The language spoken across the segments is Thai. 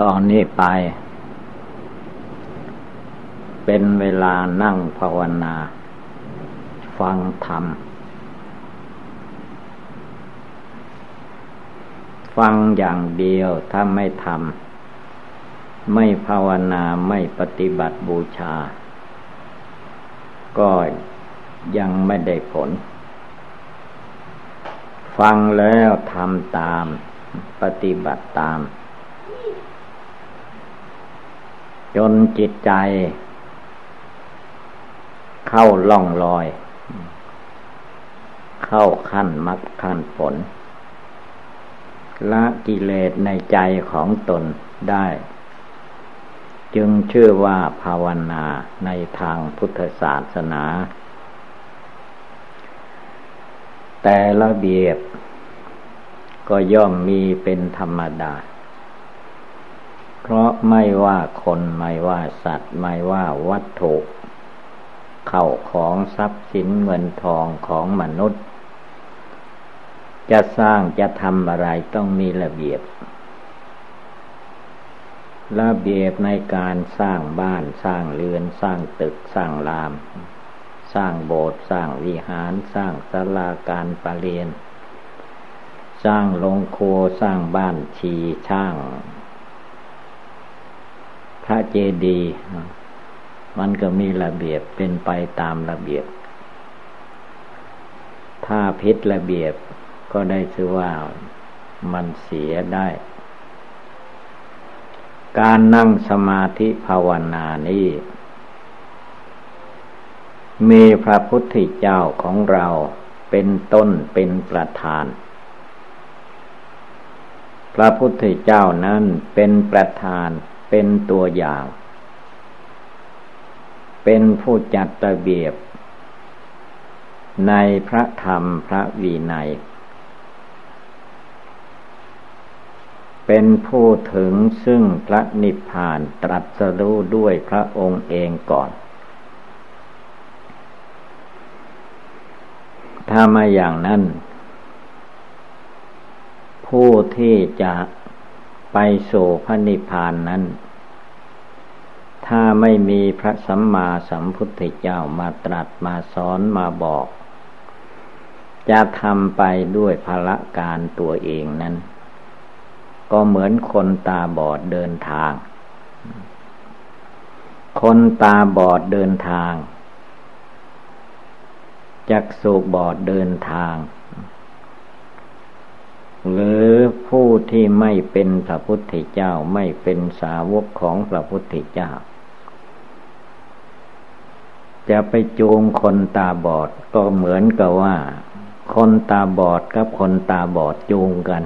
ตอนนี้ไป เป็นเวลานั่งภาวนา ฟังธรรม ฟังอย่างเดียวถ้าไม่ทำไม่ภาวนาไม่ปฏิบัติบูชา ก็ยังไม่ได้ผล ฟังแล้วทำตาม ปฏิบัติตาม จนจิตใจ เข้าล่องลอย เข้าขั้นมรรคขั้นผลละกิเลสในใจของตนได้ จึงชื่อว่าภาวนาในทางพุทธศาสนา แต่ระเบียบก็ย่อมมีเป็นธรรมดา เพราะไม่ว่าคนไม่ว่าสัตว์ไม่ว่าวัตถุ เข้าของทรัพย์สินเงินทองของมนุษย์ จะสร้างจะทำอะไรต้องมีระเบียบ ระเบียบในการสร้างบ้านสร้างเรือนสร้างตึกสร้างราม สร้างโบสถ์สร้างวิหารสร้างศาลาการประเรียน สร้างโรงครัวสร้างบ้านชีช่าง พระเจดีย์มันก็มีระเบียบเป็นไปตามระเบียบ ถ้าพิษระเบียบก็ได้ชื่อว่ามันเสียได้ การนั่งสมาธิภาวนานี้มีพระพุทธเจ้าของเราเป็นต้นเป็นประธาน พระพุทธเจ้านั้นเป็นประธาน เป็นตัวอย่างเป็นผู้จัดระเบียบ ในพระธรรมพระวีนัย เป็นผู้ถึงซึ่งพระนิพพานตรัสรู้ด้วยพระองค์เองก่อน ถ้ามาอย่างนั้น ผู้ที่จะไปสู่พระนิพพานนั้น ถ้าไม่มีพระสัมมาสัมพุทธเจ้ามาตรัสมาสอนมาบอก จะทำไปด้วยภละการตัวเองนั้น ก็เหมือนคนตาบอดเดินทาง คนตาบอดเดินทาง จักสุบอดเดินทาง หรือผู้ที่ไม่เป็นพระพุทธเจ้าไม่เป็นสาวกของพระพุทธเจ้า จะไปจูงคนตาบอดก็เหมือนกับว่า คนตาบอดกับคนตาบอดจูงกัน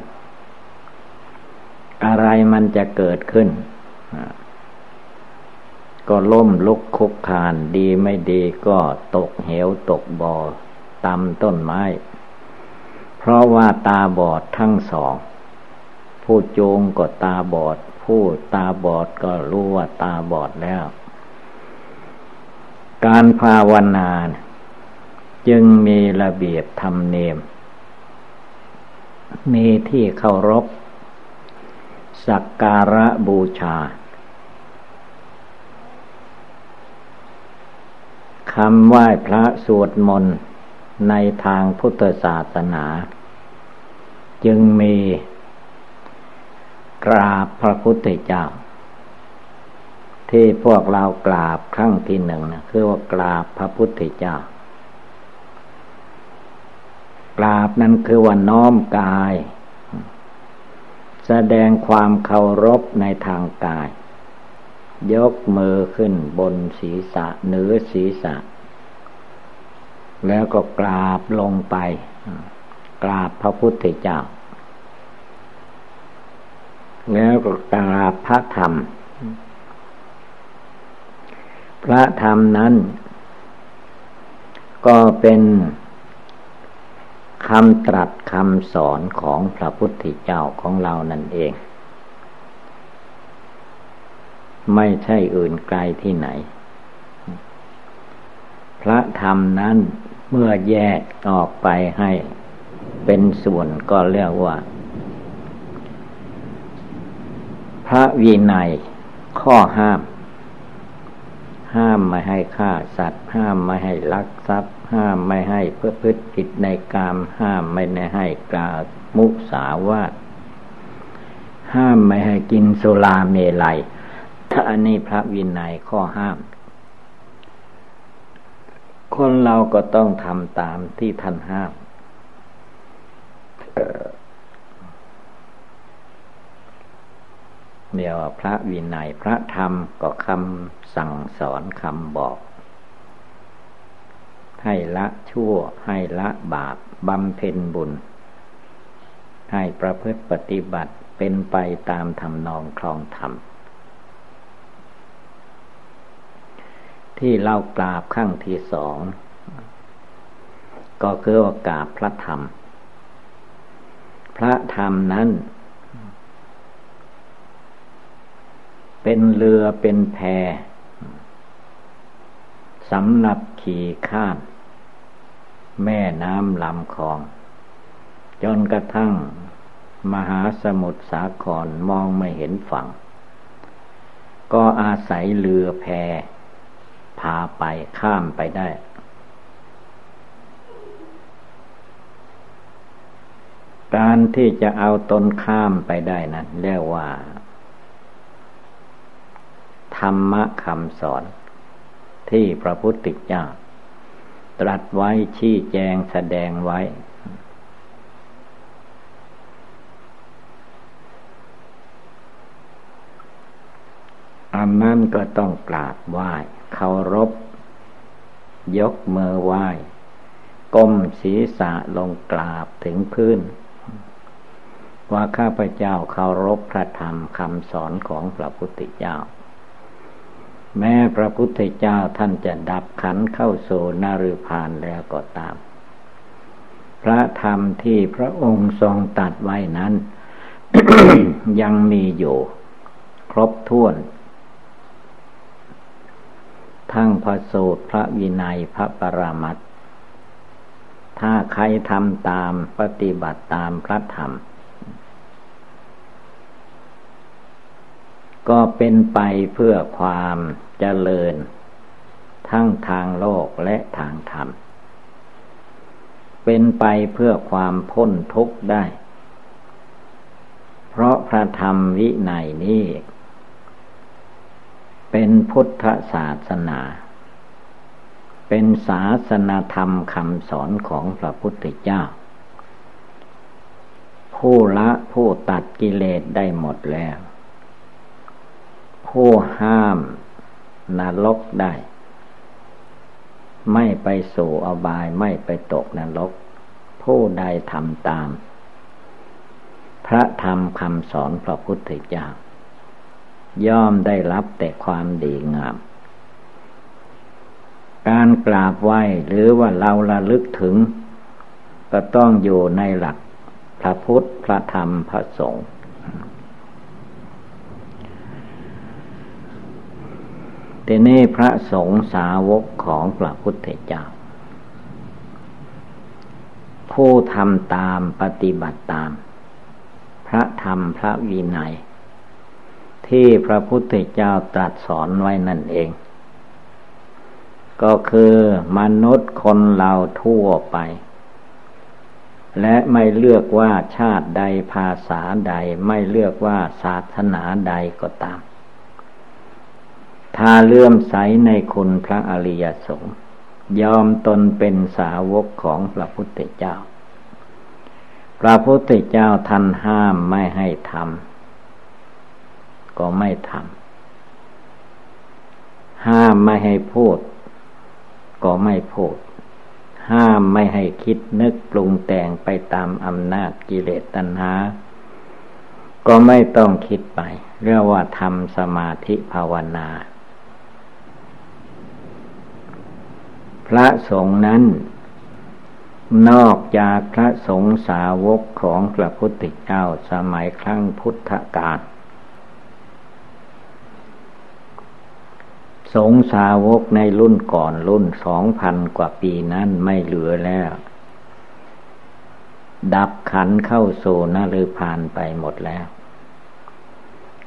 อะไรมันจะเกิดขึ้น ก็ล่มลุกคุกคานดีไม่ดีก็ตกเหวตกบ่อตำต้นไม้ เพราะว่าตาบอดทั้งสอง ผู้โจงก็ตาบอด ผู้ตาบอดก็รู้ว่าตาบอดแล้ว การภาวนาจึงมีระเบียบธรรมเนียม มีที่เคารพ สักการะบูชาคำไหว้พระสวดมนต์ในทางพุทธศาสนา จึงมีกราบพระพุทธเจ้า ที่พวกเรากราบครั้งที่หนึ่งนะคือว่ากราบพระพุทธเจ้ากราบนั้นคือว่าน้อมกาย แสดงความเคารพในทางกาย ยกมือขึ้นบนศีรษะเหนือศีรษะ แล้วก็กราบลงไป กราบพระพุทธเจ้า แล้วก็กราบพระธรรม พระธรรมนั้น ก็เป็นคำตรัสคำสอนของพระพุทธเจ้าของเรานั่นเอง ไม่ใช่อื่นไกลที่ไหน พระธรรมนั้นเมื่อแยกออกไปให้เป็นส่วนก็เรียกว่า พระวินัยข้อห้าม ห้ามไม่ให้ฆ่าสัตว์ ห้ามไม่ให้ลักทรัพย์ ห้ามไม่ให้เพื่อพฤติผิดในกาม ห้ามไม่ให้กล่าวมุสาวาทห้ามไม่ให้กินสุราเมลัยถ้าอันนี้พระวินัยข้อห้าม คนเราก็ต้องทำตามที่ท่านห้าม เดี๋ยวพระวินัยพระธรรมก็คำสั่งสอนคำบอก ให้ละชั่วให้ละบาปบำเพ็ญบุญ ให้ประพฤติปฏิบัติเป็นไปตามธรรมนองคลองธรรม ที่เล่ากราบขั้งที่สอง ก็คือว่ากราบพระธรรม พระธรรมนั้น เป็นเรือเป็นแพสำหรับขี่ข้ามแม่น้ำลำคลอง จนกระทั่งมหาสมุทรสาครมองไม่เห็นฝั่ง ก็อาศัยเรือแพพาไปข้ามไปได้ การที่จะเอาตนข้ามไปได้นั้นเรียกว่า ธรรมะคำสอน ที่พระพุทธเจ้าตรัสไว้ชี้แจงแสดงไว้ อันนั้นก็ต้องกราบไหว้เคารพ ยกมือไหว้ก้มศีรษะลงกราบถึงพื้น ว่าข้าพเจ้าเคารพพระธรรมคำสอนของพระพุทธเจ้า แม้พระพุทธเจ้าท่านจะดับขันเข้าโซนารุพานแล้วก็ตาม พระธรรมที่พระองค์ทรงตัดไว้นั้น ยังมีอยู่ ครบถ้วน ทั้งพระสูตรพระวินัยพระปรามัตถ้าใครทำตามปฏิบัติตามพระธรรม ก็เป็นไปเพื่อความเจริญ ทั้งทางโลกและทางธรรม เป็นไปเพื่อความพ้นทุกข์ได้ เพราะพระธรรมวินัยนี้ เป็นพุทธศาสนา เป็นศาสนาธรรมคำสอนของพระพุทธเจ้า ผู้ละผู้ตัดกิเลสได้หมดแล้ว ผู้ห้ามนรกได้ ไม่ไปสู่อบายไม่ไปตกนรก ผู้ใดทำตาม พระธรรมคำสอนพระพุทธเจ้าย่อมได้รับแต่ความดีงาม การกราบไหว้หรือว่าเราระลึกถึง ก็ต้องอยู่ในหลักพระพุทธพระธรรมพระสงฆ์ ทีนี้พระสงฆ์สาวกของพระพุทธเจ้า ผู้ทำตามปฏิบัติตาม พระธรรมพระวินัย ที่พระพุทธเจ้าตรัสสอนไว้นั่นเอง ก็คือมนุษย์คนเราทั่วไป และไม่เลือกว่าชาติใดภาษาใดไม่เลือกว่าศาสนาใดก็ตาม ถ้าเลื่อมใสในคุณพระอริยสงฆ์ยอมตนเป็นสาวกของพระพุทธเจ้า พระพุทธเจ้าท่านห้ามไม่ให้ทำก็ไม่ทำห้ามไม่ให้พูด ก็ไม่พูด ห้ามไม่ให้คิดนึกปรุงแต่งไปตามอำนาจกิเลสตัณหา ก็ไม่ต้องคิดไป เรียกว่าทำสมาธิภาวนา พระสงฆ์นั้น นอกจากพระสงฆ์สาวกของพระพุทธเจ้าสมัยครั้งพุทธกาลสงสาวกในรุ่นก่อนรุ่นสองพันกว่าปีนั้นไม่เหลือแล้ว ดับขันเข้าโซนหรือผ่านไปหมดแล้วก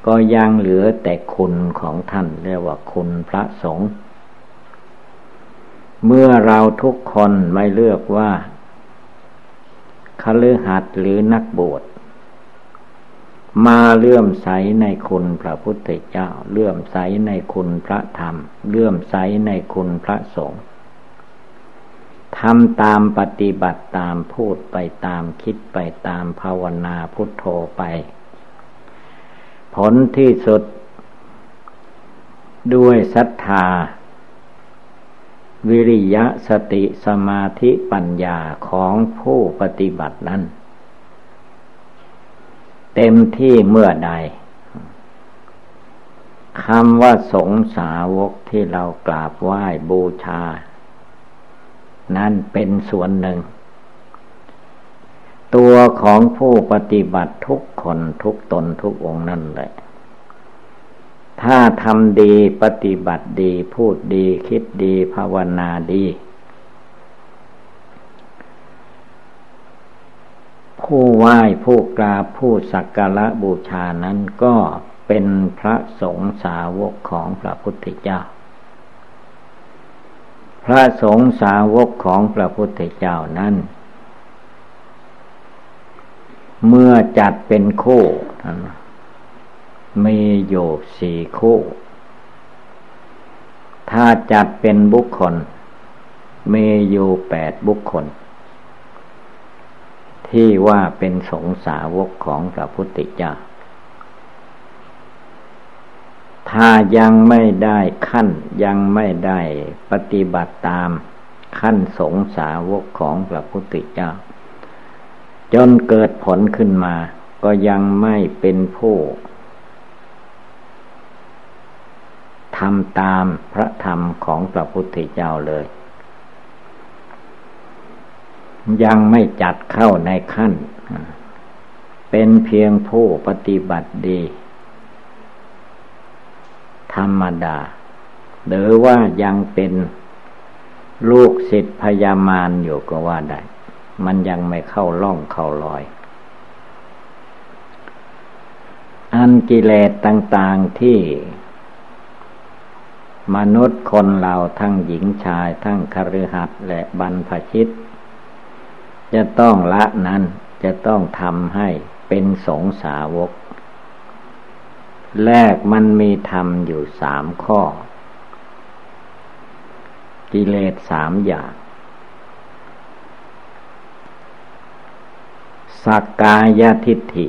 ก็ยังเหลือแต่คุณของท่านเรียกว่าคุณพระสงฆ์ เมื่อเราทุกคนไม่เลือกว่าคฤหัสถ์หรือนักบวชมาเลื่อมใสในคุณพระพุทธเจ้า เลื่อมใสในคุณพระธรรม เลื่อมใสในคุณพระสงฆ์ทำตามปฏิบัติตามพูดไปตามคิดไปตามภาวนาพุทโธไป ผลที่สุด ด้วยศรัทธา วิริยะสติสมาธิปัญญาของผู้ปฏิบัตินั้น เต็มที่เมื่อใดคำว่าสงสาวกที่เรากราบไหว้บูชา นั่นเป็นส่วนหนึ่ง ตัวของผู้ปฏิบัติทุกคนทุกตนทุกองนั่นแหละ ถ้าทำดีปฏิบัติดี พูดดีคิดดีภาวนาดี ผู้ไหว้ผู้กราบผู้สักการะบูชานั้นก็เป็นพระสงฆ์สาวกของพระพุทธเจ้า พระสงฆ์สาวกของพระพุทธเจ้านั้น เมื่อจัดเป็นคู่ มีอยู่สี่คู่ ถ้าจัดเป็นบุคคล มีอยู่แปดบุคคล ที่ว่าเป็นสงสาวกของพระพุทธเจ้า ถ้ายังไม่ได้ขั้นยังไม่ได้ปฏิบัติตามขั้นสงสาวกของพระพุทธเจ้า จนเกิดผลขึ้นมา ก็ยังไม่เป็นผู้ทำตามพระธรรมของพระพุทธเจ้าเลย ยังไม่จัดเข้าในขั้น เป็นเพียงผู้ปฏิบัติดี ธรรมดา หรือว่ายังเป็นลูกศิษย์พยามารอยู่ก็ว่าได้ มันยังไม่เข้าล่องเข้ารอย อันกิเลสต่าง ๆที่ มนุษย์คนเราทั้งหญิงชายทั้งคฤหัสถ์และบรรพชิต จะต้องละนั้นจะต้องทำให้เป็นสงสาวก แรกมันมีธรรมอยู่สามข้อ กิเลสสามอย่างสักกายทิฏฐิ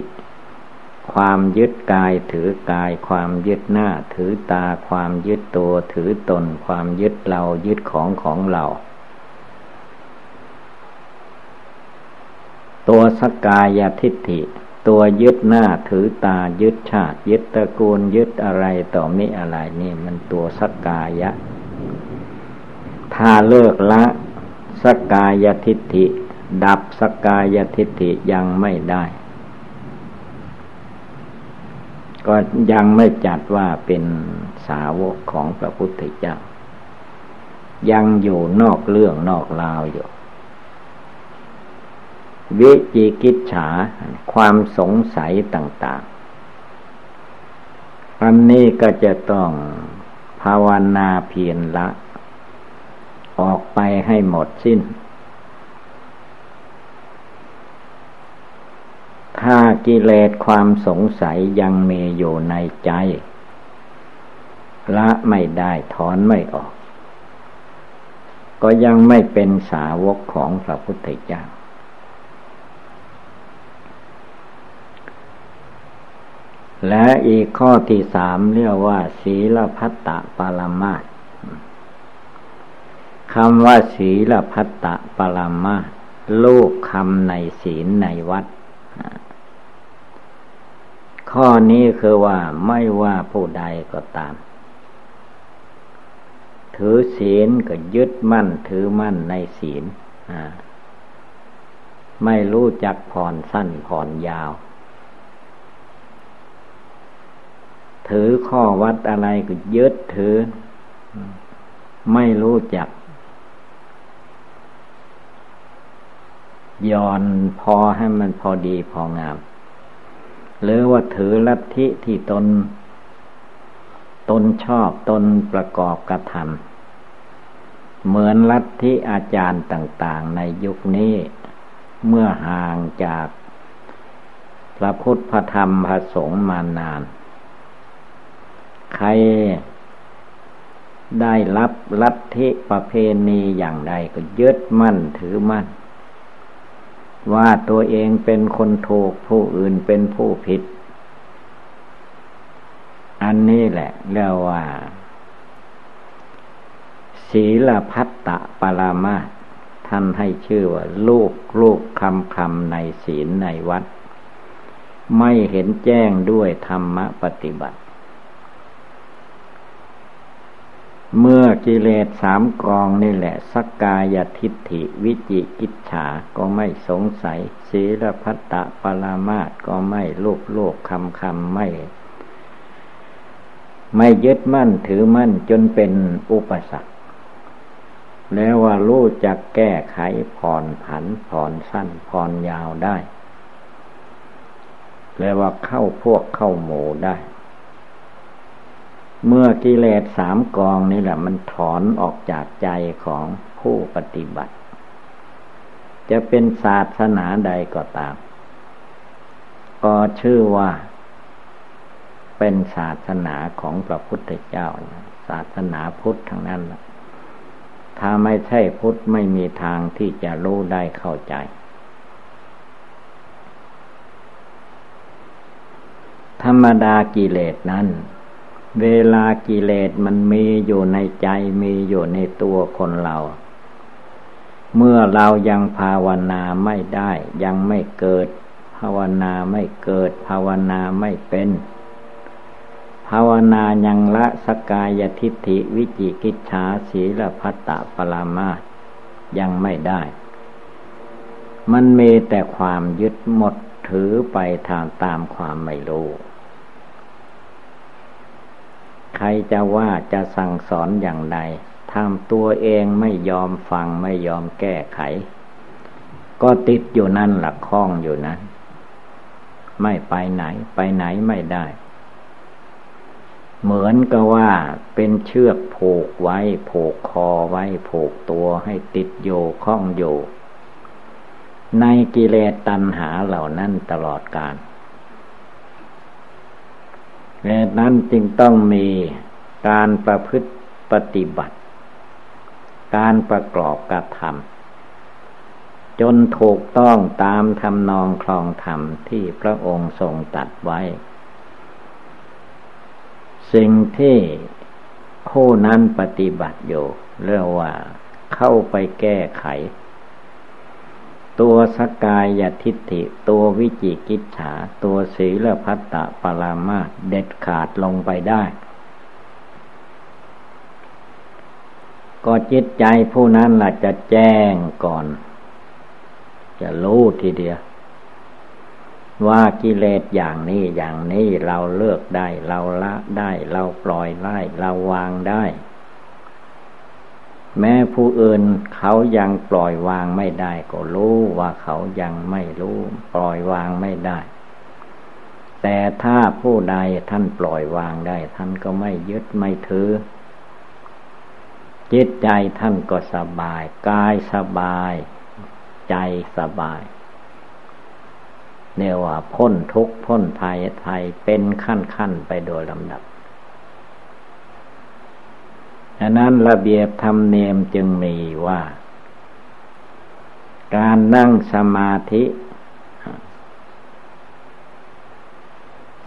ความยึดกายถือกาย ความยึดหน้า ถือตา ความยึดตัวถือตน ความยึดเรายึดของของเรา ตัวสกายทิฏฐิ ตัวยึดหน้าถือตายึดชาติ ยึดตระกูลยึดอะไรต่อมิอะไรนี่มันตัวสกายะ ถ้าเลิกละสกายทิฏฐิ ดับสกกายทิฏฐิยังไม่ได้ ก็ยังไม่จัดว่าเป็นสาวกของพระพุทธเจ้า ยังอยู่นอกเรื่องนอกราวอยู่ วิจิกิจฉาความสงสัยต่าง ๆ อันนี้ก็จะต้องภาวนาเพียรละ ออกไปให้หมดสิ้น ถ้ากิเลสความสงสัยยังมีอยู่ในใจ ละไม่ได้ถอนไม่ออก ก็ยังไม่เป็นสาวกของพระพุทธเจ้าและอีกข้อที่สามเรียกว่า ศีลพัตตปรมาตคำว่า ศีลพัตตปรมาตลูกคำในศีลในวัด ข้อนี้คือว่าไม่ว่าผู้ใดก็ตาม ถือศีลก็ยึดมั่นถือมั่นในศีลไม่รู้จักผ่อนสั้นผ่อนยาว ถือข้อวัดอะไรก็ยึดถือ ไม่รู้จักย่อนพอให้มันพอดีพองาม หรือว่าถือลัทธิที่ตน ตนชอบตนประกอบกระทำเหมือนลัทธิอาจารย์ต่าง ๆ ในยุคนี้ เมื่อห่างจากพระพุทธพระธรรมพระสงฆ์มานาน ใครได้รับลัทธิประเพณีอย่างใดก็ยึดมั่นถือมั่น ว่าตัวเองเป็นคนถูกผู้อื่นเป็นผู้ผิด อันนี้แหละเรียกว่า ศีลพัตตะปรามาท่านให้ชื่อว่าลูกลูกคำคำในศีลในวัด ไม่เห็นแจ้งด้วยธรรมปฏิบัติ เมื่อกิเลสสามกองนี่แหละสกกายทิฏฐิวิจิกิจฉาก็ไม่สงสัย ศีลพัตตะปรามาตก็ไม่โลกโลกคำคำไม่ ไม่ยึดมั่นถือมั่นจนเป็นอุปสรรคแล้วว่ารู้จักแก้ไขผ่อนผันผ่อนสั้นผ่อนยาวได้ แล้วว่าเข้าพวกเข้าหมู่ได้ เมื่อกิเลสสามกองนี่แหละ มันถอนออกจากใจของผู้ปฏิบัติ จะเป็นศาสนาใดก็ตาม ก็ชื่อว่า เป็นศาสนาของพระพุทธเจ้า ศาสนาพุทธทั้งนั้นถ้าไม่ใช่พุทธไม่มีทางที่จะรู้ได้เข้าใจธรรมดากิเลสนั้น เวลากิเลสมันมีอยู่ในใจมีอยู่ในตัวคนเรา เมื่อเรายังภาวนาไม่ได้ ยังไม่เกิด ภาวนาไม่เกิด ภาวนาไม่เป็น ภาวนายังละสกายทิฏฐิวิจิกิจฉาสีละพัตตะปรามายังไม่ได้ มันมีแต่ความยึดหมดถือไปทางตามความไม่รู้ ใครจะว่าจะสั่งสอนอย่างใดทำตัวเองไม่ยอมฟังไม่ยอมแก้ไข ก็ติดอยู่นั่นหลักข้องอยู่นั้น ไม่ไปไหน ไปไหนไม่ได้ เหมือนกับว่าเป็นเชือกผูกไว้ ผูกคอไว้ ผูกตัวให้ติดโยข้องอยู่ในกิเลสตัณหาเหล่านั้นตลอดกาล เหตุนั้นจึงต้องมีการประพฤติปฏิบัติ การประกอบกระทำจนถูกต้องตามทำนองคลองธรรมที่พระองค์ทรงตัดไว้ สิ่งที่คู่นั้นปฏิบัติอยู่เรียกว่าเข้าไปแก้ไข ตัวสกายทิฏฐิ ตัววิจิกิจฉา ตัวศีลพัตตะปรามาเด็ดขาดลงไปได้ ก็จิตใจผู้นั้นล่ะจะแจ้งก่อน จะรู้ทีเดียว ว่ากิเลสอย่างนี้อย่างนี้เราเลิกได้ เราละได้ เราปล่อยได้เราวางได้ แม้ผู้อื่นเขายังปล่อยวางไม่ได้ ก็รู้ว่าเขายังไม่รู้ ปล่อยวางไม่ได้ แต่ถ้าผู้ใดท่านปล่อยวางได้ ท่านก็ไม่ยึดไม่ถือจิตใจท่านก็สบาย กายสบาย ใจสบายเนี่ยว่าพ้นทุกข์พ้นภัยภัยเป็นขั้นขั้นไปโดยลำดับ ฉะนั้นระเบียบธรรมเนียมจึงมีว่า การนั่งสมาธิ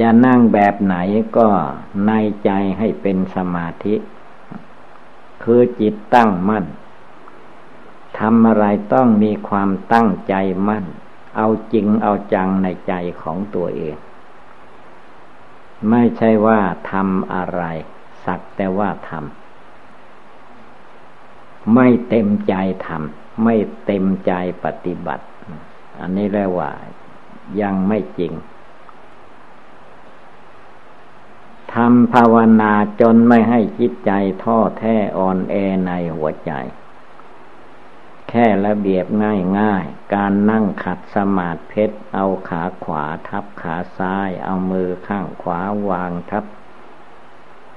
จะนั่งแบบไหนก็ในใจให้เป็นสมาธิ คือจิตตั้งมั่นทำอะไรต้องมีความตั้งใจมั่น เอาจริงเอาจังในใจของตัวเอง ไม่ใช่ว่าทำอะไร สักแต่ว่าทำ ไม่เต็มใจทำไม่เต็มใจปฏิบัติ อันนี้เรียกว่ายังไม่จริงทำภาวนาจนไม่ให้จิตใจท้อแท้อ่อนแอในหัวใจ แค่ค่ระเบียบง่ายๆการนั่งขัดสมาธิเพชร เอาขาขวาทับขาซ้าย เอามือข้างขวาวางทับ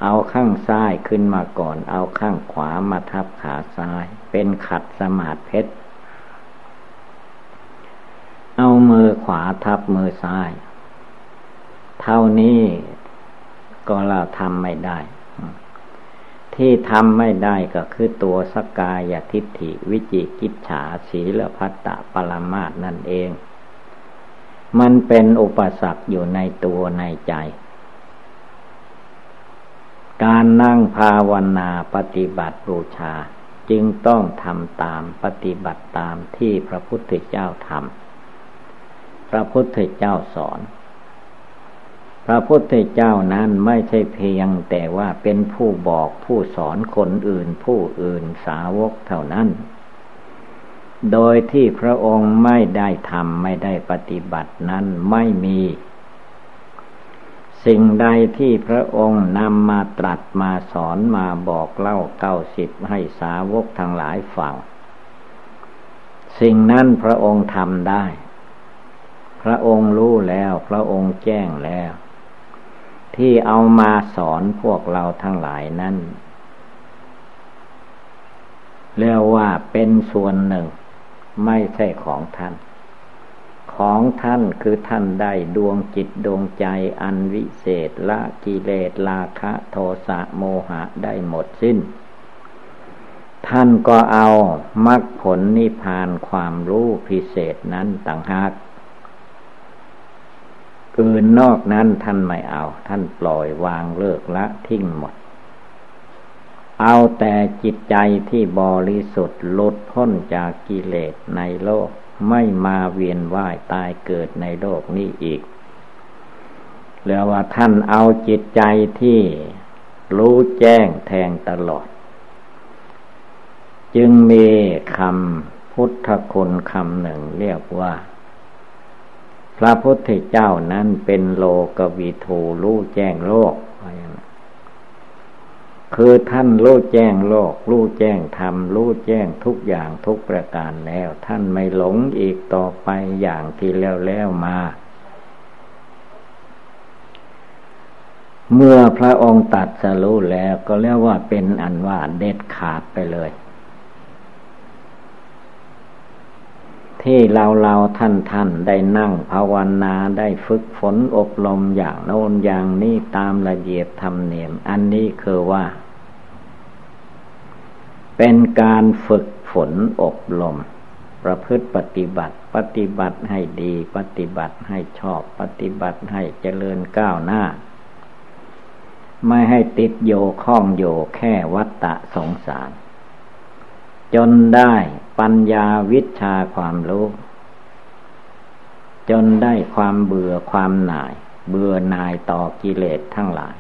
เอาข้างซ้ายขึ้นมาก่อน เอาข้างขวามาทับขาซ้าย เป็นขัดสมาธิเพชร เอามือขวาทับมือซ้าย เท่านี้ก็เราทำไม่ได้ ที่ทำไม่ได้ก็คือตัวสกายทิฏฐิวิจิกิจฉาศีลพัตตะปรมาตนั่นเอง มันเป็นอุปสรรคอยู่ในตัวในใจ การนั่งภาวนาปฏิบัติบูชาจึงต้องทำตามปฏิบัติตามที่พระพุทธเจ้าทำพระพุทธเจ้าสอน พระพุทธเจ้านั้นไม่ใช่เพียงแต่ว่าเป็นผู้บอกผู้สอนคนอื่นผู้อื่นสาวกเท่านั้น โดยที่พระองค์ไม่ได้ทำไม่ได้ปฏิบัตินั้นไม่มี สิ่งใดที่พระองค์นำมาตรัสมาสอนมาบอกเล่าเก้าสิบให้สาวกทั้งหลายฟัง สิ่งนั้นพระองค์ทำได้ พระองค์รู้แล้ว พระองค์แจ้งแล้ว ที่เอามาสอนพวกเราทั้งหลายนั้นเรียกว่าเป็นส่วนหนึ่ง ไม่ใช่ของท่าน ของท่านคือท่านได้ดวงจิตดวงใจอันวิเศษละกิเลสราคะโทสะโมหะได้หมดสิ้น ท่านก็เอามรรคผลนิพพานความรู้พิเศษนั้นต่างหากอื่นนอกนั้นท่านไม่เอา ท่านปล่อยวางเลิกละทิ้งหมด เอาแต่จิตใจที่บริสุทธิ์ลดพ้นจากกิเลสในโลก ไม่มาเวียนว่ายตายเกิดในโลกนี้อีกแล้วว่าท่านเอาจิตใจที่รู้แจ้งแทงตลอด จึงมีคำพุทธคุณคำหนึ่งเรียกว่า พระพุทธเจ้านั้นเป็นโลกวิทูรู้แจ้งโลก คือท่านรู้แจ้งโลก รู้แจ้งธรรม รู้แจ้งทุกอย่างทุกประการแล้ว ท่านไม่หลงอีกต่อไปอย่างที่แล้วแล้วมา เมื่อพระองค์ตัดสรู้แล้วก็เรียกว่าเป็นอันว่าเด็ดขาดไปเลย ที่เราเราท่านท่านได้นั่งภาวนาได้ฝึกฝนอบรมอย่างโน้นอย่างนี้ตามละเอียดธรรมเนียม อันนี้คือว่า เป็นการฝึกฝนอบรม ประพฤติปฏิบัติ ปฏิบัติให้ดี ปฏิบัติให้ชอบ ปฏิบัติให้เจริญก้าวหน้า ไม่ให้ติดโยข้องโยแค่วัตตะสงสาร จนได้ปัญญาวิชาความรู้ จนได้ความเบื่อความหน่าย เบื่อหน่ายต่อกิเลสทั้งหลาย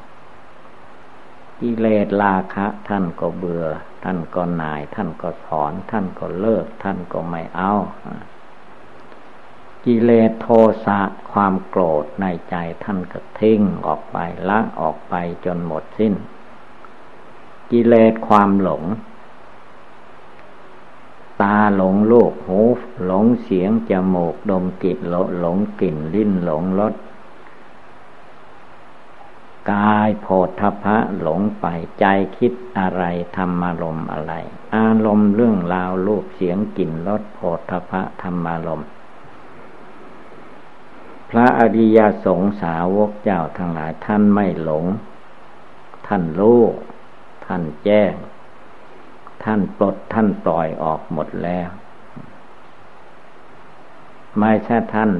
กิเลสราคะท่านก็เบื่อ ท่านก็นาย ท่านก็ถอน ท่านก็เลิก ท่านก็ไม่เอา กิเลสโทสะความโกรธในใจท่านก็ทิ้งออกไปละออกไปจนหมดสิ้น กิเลสความหลง ตาหลงโลกหูหลงเสียงจมูกดมกลิ่นหลงกลิ่นลิ้นหลงรส กายโพธพะหลงไปใจคิดอะไรธรรมารมอะไร อารมณ์เรื่องราวรูปเสียงกลิ่นรสโพธพะธรรมารมพระอริยสงสาวกเจ้าทั้งหลายท่านไม่หลง ท่านรู้ท่านแจ้ง ท่านปลดท่านปล่อยออกหมดแล้ว ไม่ใช่ท่าน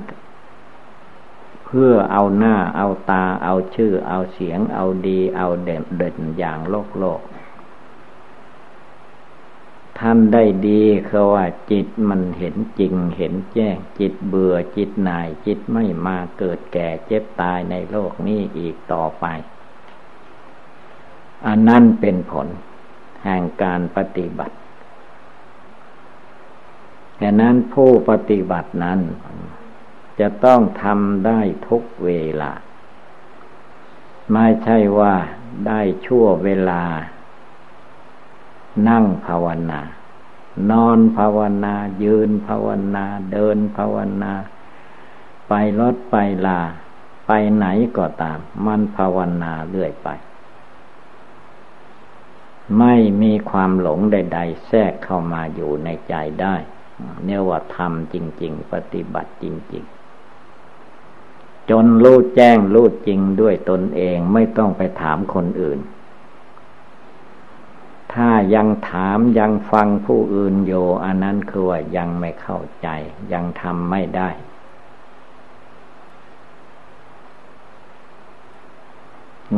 เพื่อเอาหน้าเอาตาเอาชื่อ เอาเสียง เอาดี เอาเด่นเด่นอย่างโลกโลก ท่านได้ดีคือว่าจิตมันเห็นจริงเห็นแจ้ง จิตเบื่อจิตนาย จิตไม่มาเกิดแก่เจ็บตายในโลกนี้อีกต่อไป อันนั้นเป็นผล แห่งการปฏิบัติดังนั้นผู้ปฏิบัตินั้น จะต้องทำได้ทุกเวลา ไม่ใช่ว่าได้ชั่วเวลา นั่งภาวนา นอนภาวนา ยืนภาวนา เดินภาวนา ไปรถไปลา ไปไหนก็ตาม มันภาวนาเรื่อยไป ไม่มีความหลงใด ๆ แทรกเข้ามาอยู่ในใจได้เนี่ยว่าทำจริง ๆ ปฏิบัติจริง ๆ จนรู้แจ้งรู้จริงด้วยตนเองไม่ต้องไปถามคนอื่น ถ้ายังถามยังฟังผู้อื่นโยอันนั้นคือว่ายังไม่เข้าใจ ยังทำไม่ได้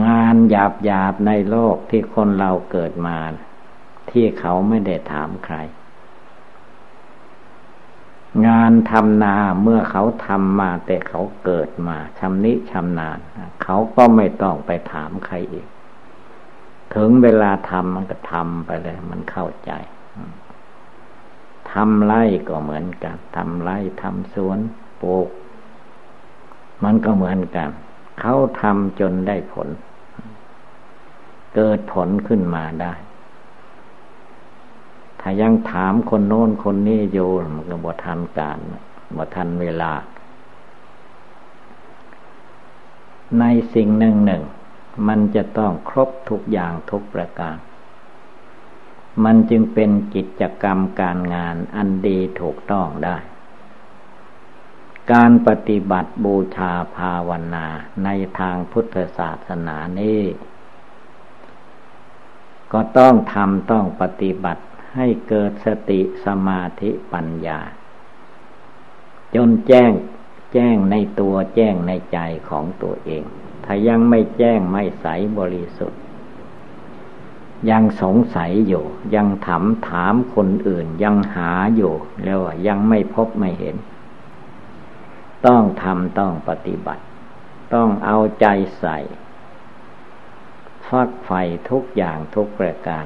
งานหยาบหยาบในโลกที่คนเราเกิดมา ที่เขาไม่ได้ถามใคร งานทำนาเมื่อเขาทำมาแต่เขาเกิดมาชำนิชำนาญเขาก็ไม่ต้องไปถามใครอีก ถึงเวลาทำมันก็ทำไปเลยมันเข้าใจทำไร่ก็เหมือนกันทำไร่ทำสวนปลูก มันก็เหมือนกัน เขาทำจนได้ผล เกิดผลขึ้นมาได้ ถ้ายังถามคนโน้นคนนี้อยู่มันก็บ่ทันการบ่ทันเวลา ในสิ่งหนึ่งหนึ่ง มันจะต้องครบทุกอย่างทุกประการ มันจึงเป็นกิจกรรมการงานอันดีถูกต้องได้การปฏิบัติบูชาภาวนาในทางพุทธศาสนานี้ ก็ต้องทำต้องปฏิบัติ ให้เกิดสติสมาธิปัญญา จนแจ้งแจ้งในตัวแจ้งในใจของตัวเอง ถ้ายังไม่แจ้งไม่ใสบริสุทธิ์ ยังสงสัยอยู่ ยังถามถามคนอื่นยังหาอยู่แล้วยังไม่พบไม่เห็น ต้องทำต้องปฏิบัติ ต้องเอาใจใส่ฟักไฟทุกอย่างทุกประการ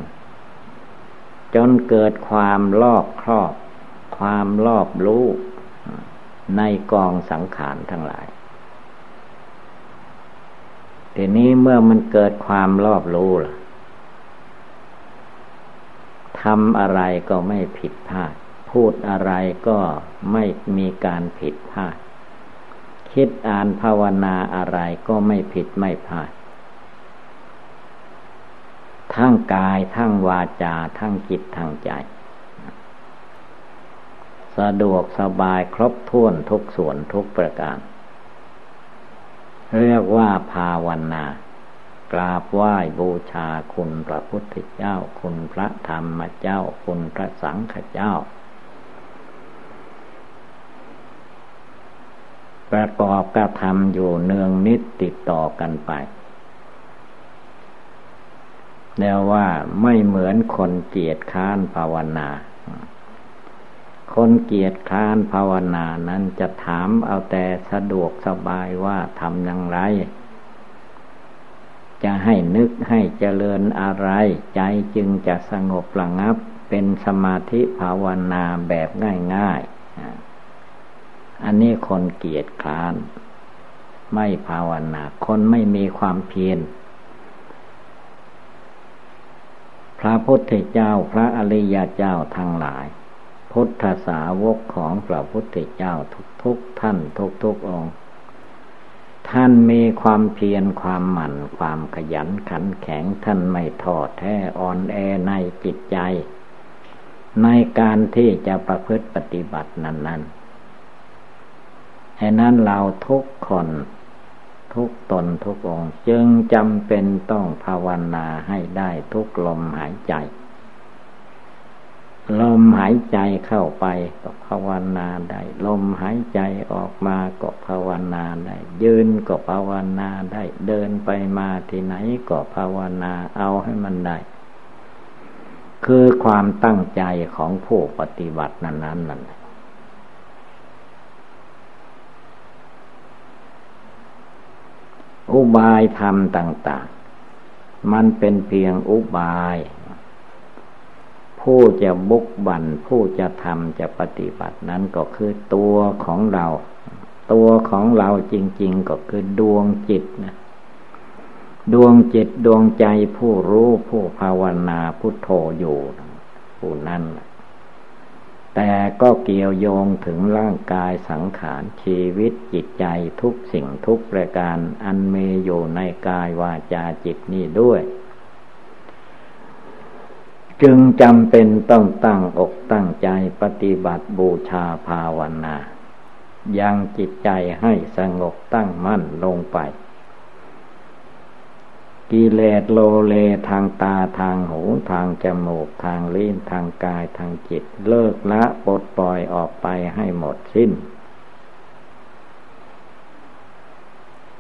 จนเกิดความรอบครอบ ความรอบรู้ในกองสังขารทั้งหลายทีนี้เมื่อมันเกิดความรอบรู้ล่ะทำอะไรก็ไม่ผิดพลาด พูดอะไรก็ไม่มีการผิดพลาด คิดอ่านภาวนาอะไรก็ไม่ผิดไม่พลาด ทั้งกายทั้งวาจา ทั้งจิตทั้งใจ สะดวกสบายครบถ้วนทุกส่วนทุกประการ เรียกว่าภาวนา กราบไหว้บูชาคุณพระพุทธเจ้า คุณพระธรรมเจ้า คุณพระสังฆเจ้า ประกอบกระทำอยู่เนืองนิดติดต่อกันไป แล้วว่าไม่เหมือนคนเกียจค้านภาวนา คนเกียจค้านภาวนานั้นจะถามเอาแต่สะดวกสบายว่าทำอย่างไร จะให้นึกให้เจริญอะไร ใจจึงจะสงบระงับเป็นสมาธิภาวนาแบบง่ายๆ อันนี้คนเกียจคร้าน ไม่ภาวนา คนไม่มีความเพียร พระพุทธเจ้าพระอริยเจ้าทั้งหลาย พุทธสาวกของพระพุทธเจ้าทุกๆทท่านทุกๆองค์ ท่านมีความเพียรความหมั่นความขยันขันแข็งท่านไม่ทอดแท้อ่อนแอในจิตใจ ในการที่จะประพฤติปฏิบัตินั้นๆให้นั้นเราทุกคน ทุกตนทุกองจึงจำเป็นต้องภาวนาให้ได้ทุกลมหายใจ ลมหายใจเข้าไปก็ภาวนาได้ ลมหายใจออกมาก็ภาวนาได้ ยืนก็ภาวนาได้ เดินไปมาที่ไหนก็ภาวนาเอาให้มันได้ คือความตั้งใจของผู้ปฏิบัตินั้นนั้นนั่น อุบายธรรมต่าง ๆ มันเป็นเพียงอุบาย ผู้จะบุกบันผู้จะทำจะปฏิบัตินั้นก็คือตัวของเรา ตัวของเราจริง ๆ ก็คือดวงจิตนะดวงจิตดวงใจผู้รู้ผู้ภาวนาพุทโธอยู่ผู้นั้น แต่ก็เกี่ยวโยงถึงร่างกายสังขารชีวิตจิตใจทุกสิ่งทุกประการ อันมีอยู่ในกายวาจาจิตนี้ด้วย จึงจำเป็นต้องตั้งอกตั้งใจปฏิบัติบูชาภาวนา ยังจิตใจให้สงบตั้งมั่นลงไป กิเลสโลเลทางตาทางหูทางจมูกทางลิ้นทางกายทางจิต เลิกละปลดปล่อยออกไปให้หมดสิ้น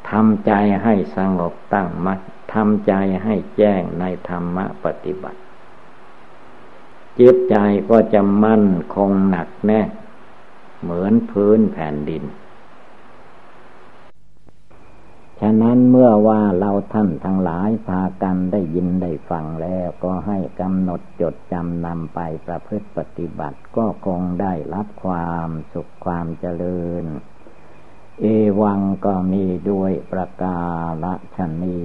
ทำใจให้สงบตั้งมัดทำใจให้แจ้งในธรรมะปฏิบัติ จิตใจก็จะมั่นคงหนักแน่ เหมือนพื้นแผ่นดิน ฉะนั้นเมื่อว่าเราท่านทั้งหลายพากันได้ยินได้ฟังแล้วก็ให้กำหนดจดจำนำไปประพฤติปฏิบัติก็คงได้รับความสุขความเจริญ เอวังก็มีด้วยประกาศชนี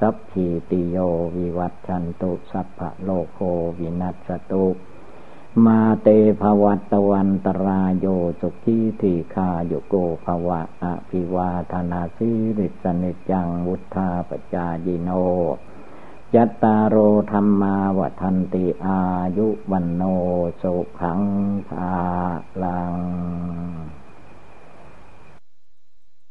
สัพพีติโยวิวัตชันตุสัพพะโลโควินัสตุ มาเตภวัตวันตรายโยสุขีทีคาโยโกภวะอภิวาธนาสิริสนิจังวุธาปจายิโนยัตตาโรธรรมาวทันติอายุวันโนสุขังภาลัง